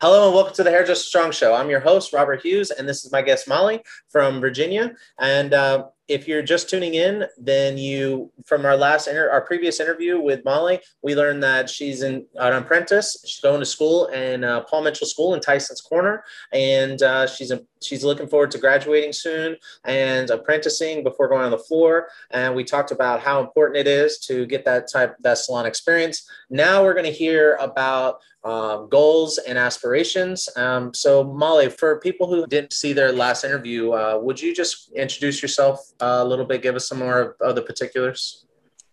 Hello and welcome to the Hairdresser Strong Show. I'm your host, Robert Hughes, and this is my guest, Molly from Virginia. And uh, if you're just tuning in, then you from our last inter- our previous interview with Molly, we learned that she's in an apprentice. She's going to school in uh, Paul Mitchell School in Tyson's Corner, and uh, she's a, she's looking forward to graduating soon and apprenticing before going on the floor. And we talked about how important it is to get that type that salon experience. Now we're going to hear about um, goals and aspirations. Um, so, Molly, for people who didn't see their last interview, uh, would you just introduce yourself a little bit? Give us some more of the particulars.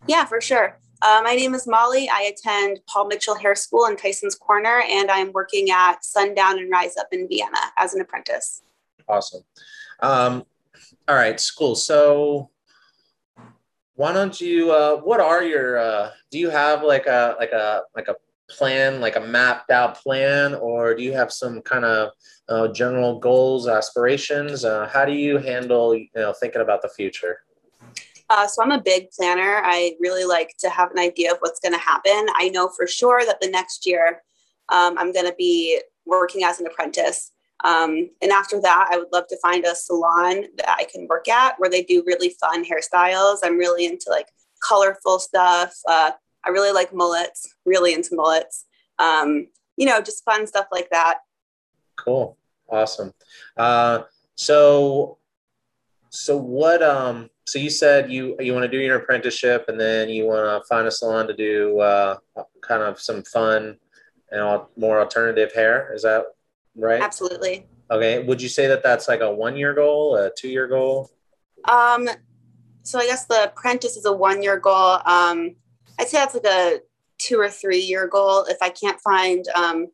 Yeah, for sure. Uh, my name is Molly. I attend Paul Mitchell Hair School in Tyson's Corner, and I'm working at Sundown and Rise Up in Vienna as an apprentice. Awesome. Um, all right, school. So, why don't you? Uh, what are your? Uh, do you have like a like a like a plan, like a mapped out plan, or do you have some kind of uh, general goals, aspirations? Uh, how do you handle, you know, thinking about the future? Uh, so I'm a big planner. I really like to have an idea of what's going to happen. I know for sure that the next year um, I'm going to be working as an apprentice. Um, and after that, I would love to find a salon that I can work at where they do really fun hairstyles. I'm really into like colorful stuff, uh, I really like mullets, really into mullets. Um, you know, just fun stuff like that. Cool. Awesome. Uh, so, so what, um, so you said you, you want to do your apprenticeship and then you want to find a salon to do, uh, kind of some fun and all, more alternative hair. Is that right? Absolutely. Okay. Would you say that that's like a one year goal, a two year goal? Um, so I guess the apprentice is a one year goal. Um, I'd say that's like a two or three year goal. If I can't find um,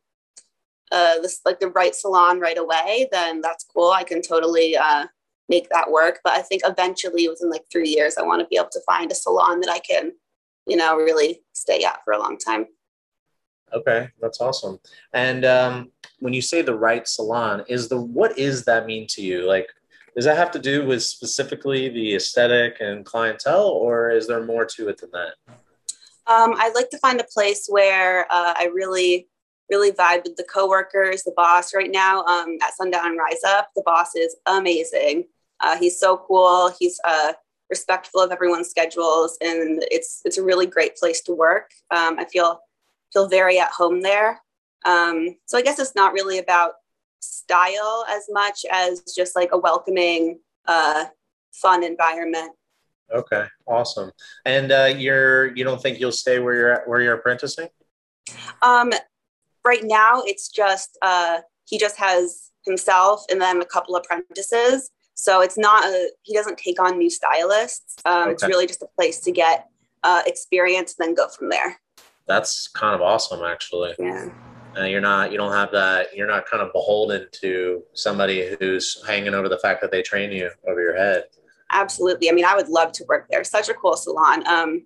uh, this like the right salon right away, then that's cool. I can totally uh, make that work. But I think eventually, within like three years, I want to be able to find a salon that I can, you know, really stay at for a long time. Okay, that's awesome. And um, when you say the right salon, is the what is that mean to you? Like, does that have to do with specifically the aesthetic and clientele, or is there more to it than that? Um, I'd like to find a place where uh, I really, really vibe with the coworkers, the boss. Right now um, at Sundown Rise Up, the boss is amazing. Uh, he's so cool. He's uh, respectful of everyone's schedules, and it's it's a really great place to work. Um, I feel feel very at home there. Um, so I guess it's not really about style as much as just like a welcoming, uh, fun environment. Okay, awesome. And uh, you're you don't think you'll stay where you're at, where you're apprenticing? Um, right now, it's just uh, he just has himself and then a couple apprentices. So it's not a he doesn't take on new stylists. Um, okay. It's really just a place to get uh, experience, and then go from there. That's kind of awesome, actually. Yeah. Uh, you're not you don't have that you're not kind of beholden to somebody who's hanging over the fact that they train you over your head absolutely. I mean, I would love to work there. Such a cool salon. Um,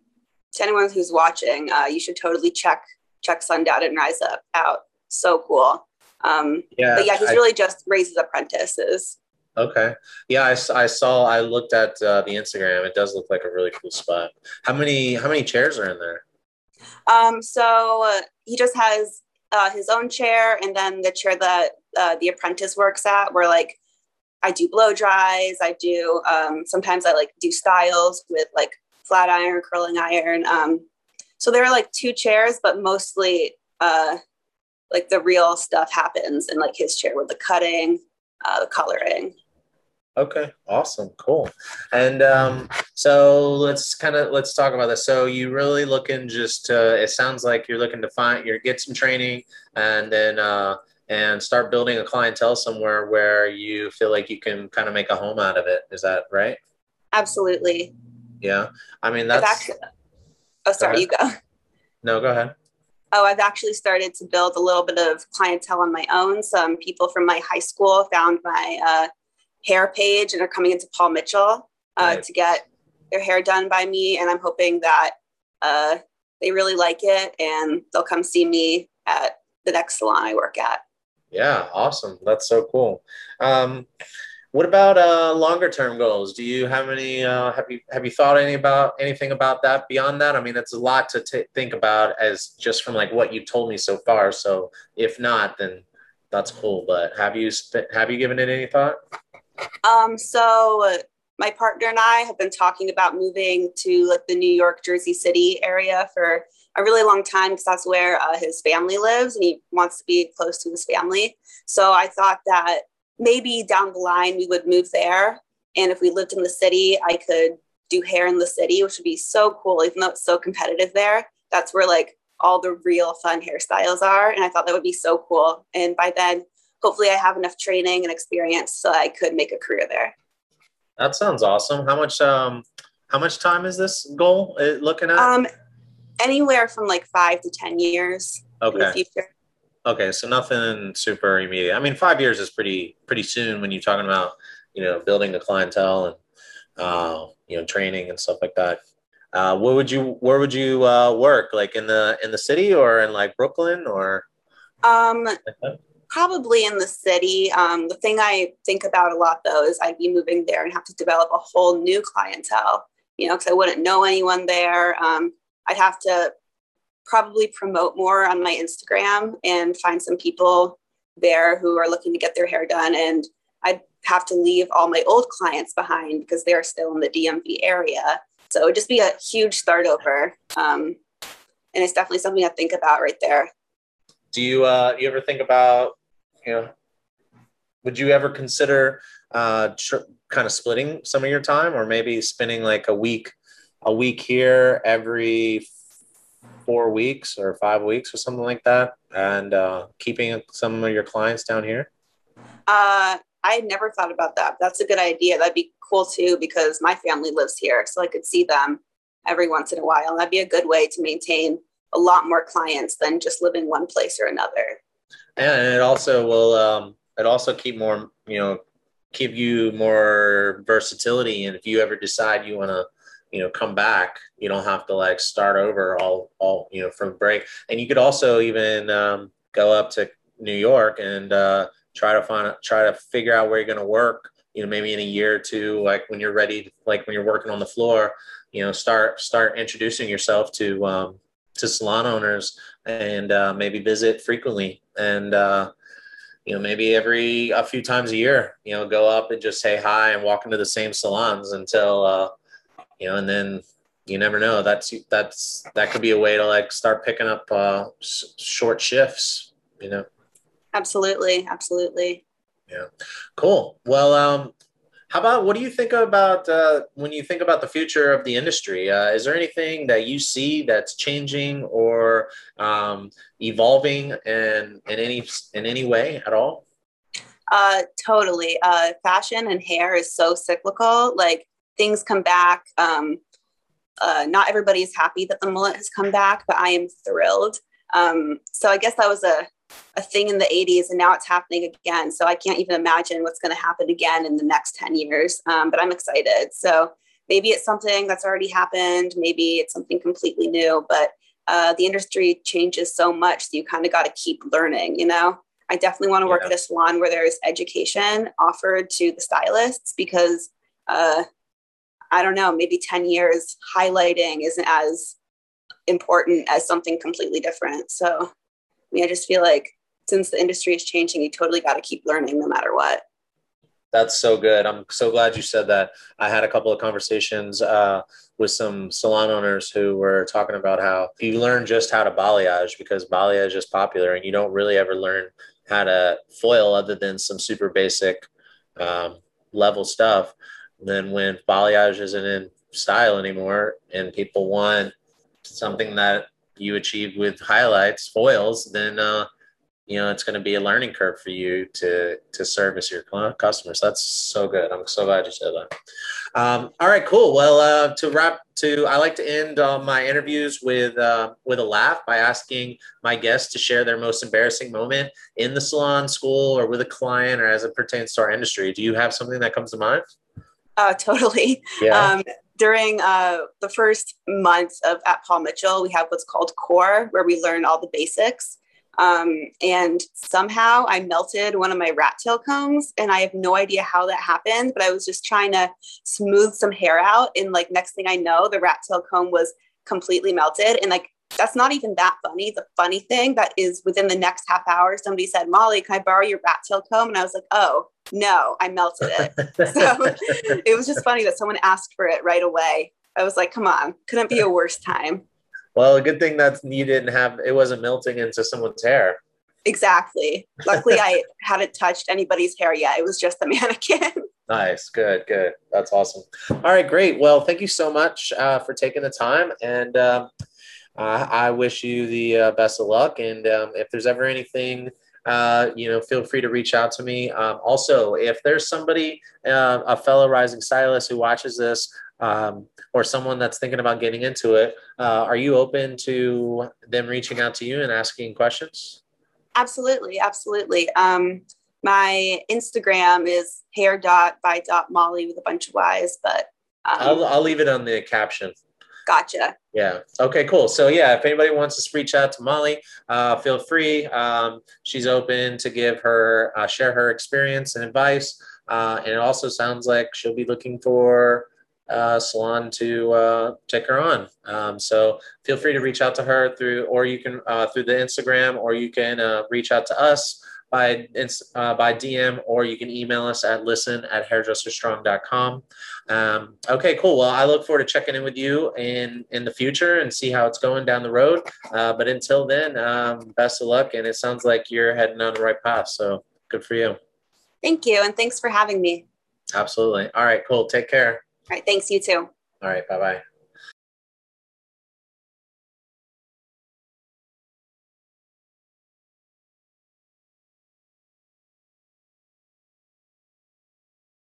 to anyone who's watching, uh, you should totally check check Sundown and Rise Up out. So cool. Um, yeah, but yeah, he's I, really just raises apprentices. Okay. Yeah, I, I saw. I looked at uh, the Instagram. It does look like a really cool spot. How many How many chairs are in there? Um. So uh, he just has uh, his own chair, and then the chair that uh, the apprentice works at. Where like I do blow dries. I do um, sometimes I like do styles with like flat iron, curling iron. Um, so there are like two chairs, but mostly uh, like the real stuff happens in like his chair with the cutting, uh, the coloring. Okay, awesome, cool. And um, so let's kind of let's talk about this. So you really looking just it sounds like you're looking to find you get some training and then uh, and start building a clientele somewhere where you feel like you can kind of make a home out of it. Is that right? Absolutely. Yeah. I mean, that's. Actually, oh, sorry, go you go. No, go ahead. Oh, I've actually started to build a little bit of clientele on my own. Some people from my high school found my uh, hair page and are coming into Paul Mitchell uh, right. to get their hair done by me. And I'm hoping that uh, they really like it and they'll come see me at the next salon I work at. Yeah, awesome. That's so cool. Um, what about uh, longer term goals? Do you have any? Uh, have you have you thought any about anything about that beyond that? I mean, it's a lot to t- think about as just from like what you told me so far. So if not, then that's cool. But have you have you given it any thought? Um, so my partner and I have been talking about moving to like the New York, Jersey City area for a really long time because that's where uh, his family lives and he wants to be close to his family. So I thought that maybe down the line we would move there. And if we lived in the city, I could do hair in the city, which would be so cool, even though it's so competitive there. That's where like all the real fun hairstyles are. And I thought that would be so cool. And by then, hopefully, I have enough training and experience so I could make a career there. That sounds awesome. How much um how much time is this goal uh, looking at? Um anywhere from like 5 to 10 years okay. Okay, so nothing super immediate. I mean, 5 years is pretty pretty soon when you're talking about, you know, building the clientele and uh, you know, training and stuff like that. Uh, where would you where would you uh, work? Like in the in the city or in like Brooklyn or? Um, probably in the city. Um, the thing I think about a lot though is I'd be moving there and have to develop a whole new clientele. You know, because I wouldn't know anyone there. Um, I'd have to probably promote more on my Instagram and find some people there who are looking to get their hair done. And I'd have to leave all my old clients behind because they're still in the DMV area. So it would just be a huge start over. Um, and it's definitely something I think about right there. Do you uh, you ever think about you know, would you ever consider uh, tr- kind of splitting some of your time, or maybe spending like a week, a week here every four weeks or five weeks or something like that, and uh, keeping some of your clients down here? Uh, I never thought about that. That's a good idea. That'd be cool too because my family lives here, so I could see them every once in a while. That'd be a good way to maintain a lot more clients than just living one place or another. And it also will um, it also keep more you know give you more versatility. And if you ever decide you want to you know come back you don't have to like start over all all you know from break. And you could also even um, go up to new york and uh, try to find try to figure out where you're going to work you know maybe in a year or two like when you're ready like when you're working on the floor you know start start introducing yourself to um, to salon owners and uh, maybe visit frequently and uh, you know maybe every a few times a year you know go up and just say hi and walk into the same salons until uh, you know and then you never know. That's that's that could be a way to like start picking up uh, short shifts you know? Absolutely. Absolutely. Yeah. Cool. Well um how about what do you think about uh, when you think about the future of the industry? Uh, is there anything that you see that's changing or um, evolving in in any in any way at all? Uh, totally. Uh, fashion and hair is so cyclical. Like things come back. Um, uh, not everybody is happy that the mullet has come back, but I am thrilled. Um, so I guess that was a a thing in the 80s and now it's happening again. So I can't even imagine what's going to happen again in the next 10 years. Um, but I'm excited. So maybe it's something that's already happened. Maybe it's something completely new, but uh, the industry changes so much. So you kind of got to keep learning, you know? I definitely want to work yeah. at a salon where there's education offered to the stylists because uh, I don't know, maybe 10 years highlighting isn't as important as something completely different. So mean, I just feel like since the industry is changing, you totally got to keep learning no matter what. That's so good. I'm so glad you said that. I had a couple of conversations uh, with some salon owners who were talking about how you learn just how to balayage because balayage is popular and you don't really ever learn how to foil other than some super basic um, level stuff. And then when balayage isn't in style anymore and people want something that you achieve with highlights, foils, then uh, you know it's going to be a learning curve for you to to service your customers. That's so good. I'm so glad you said that. Um, all right, cool. Well, uh, to wrap, to I like to end uh, my interviews with uh, with a laugh by asking my guests to share their most embarrassing moment in the salon, school, or with a client, or as it pertains to our industry. Do you have something that comes to mind? Uh, totally. Yeah. Um, during uh, the first month of at Paul Mitchell, we have what's called core, where we learn all the basics. Um, and somehow I melted one of my rat tail combs, and I have no idea how that happened. But I was just trying to smooth some hair out, and like next thing I know, the rat tail comb was completely melted. And like that's not even that funny. The funny thing that is within the next half hour, somebody said, Molly, can I borrow your rat tail comb? And I was like, oh, no, I melted it. so it was just funny that someone asked for it right away. I was like, come on, couldn't be a worse time. Well, a good thing that you didn't have, it wasn't melting into someone's hair. Exactly. Luckily, I hadn't touched anybody's hair yet. It was just the mannequin. Nice. Good. Good. That's awesome. All right. Great. Well, thank you so much uh, for taking the time. And um, uh, I wish you the uh, best of luck. And um, if there's ever anything, uh, you know, feel free to reach out to me. Um, also, if there's somebody, uh, a fellow rising stylist who watches this, um, or someone that's thinking about getting into it, uh, are you open to them reaching out to you and asking questions? Absolutely, absolutely. Um, my Instagram is hair dot by dot Molly with a bunch of Y's, but um, I'll, I'll leave it on the caption. Gotcha. Yeah. Okay, cool. So, yeah, if anybody wants to reach out to Molly, uh, feel free. Um, she's open to give her, uh, share her experience and advice. Uh, and it also sounds like she'll be looking for uh, salon to uh, take her on. Um, so feel free to reach out to her through, or you can uh, through the Instagram, or you can uh, reach out to us by uh, by DM, or you can email us at listen at hairdresserstrong.com. Um, okay, cool. Well, I look forward to checking in with you in in the future and see how it's going down the road. Uh, but until then, um, best of luck, and it sounds like you're heading on the right path. So good for you. Thank you, and thanks for having me. Absolutely. All right, cool. Take care. All right. Thanks. You too. All right. Bye bye.